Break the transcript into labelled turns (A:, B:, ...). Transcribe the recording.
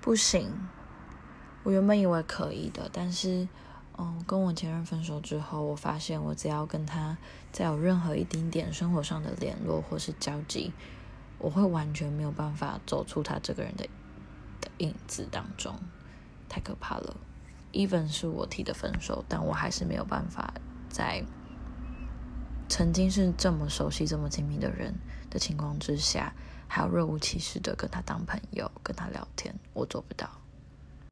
A: 不行。我原本以为可以的，但是，嗯，跟我前任分手之后，我发现我只要跟他再有任何一丁点生活上的联络或是交集，我会完全没有办法走出他这个人的的影子当中，太可怕了。even 是我提的分手，但我还是没有办法在曾经是这么熟悉、这么亲密的人的情况之下，还要若无其事的跟他当朋友、跟他聊天，我做不到。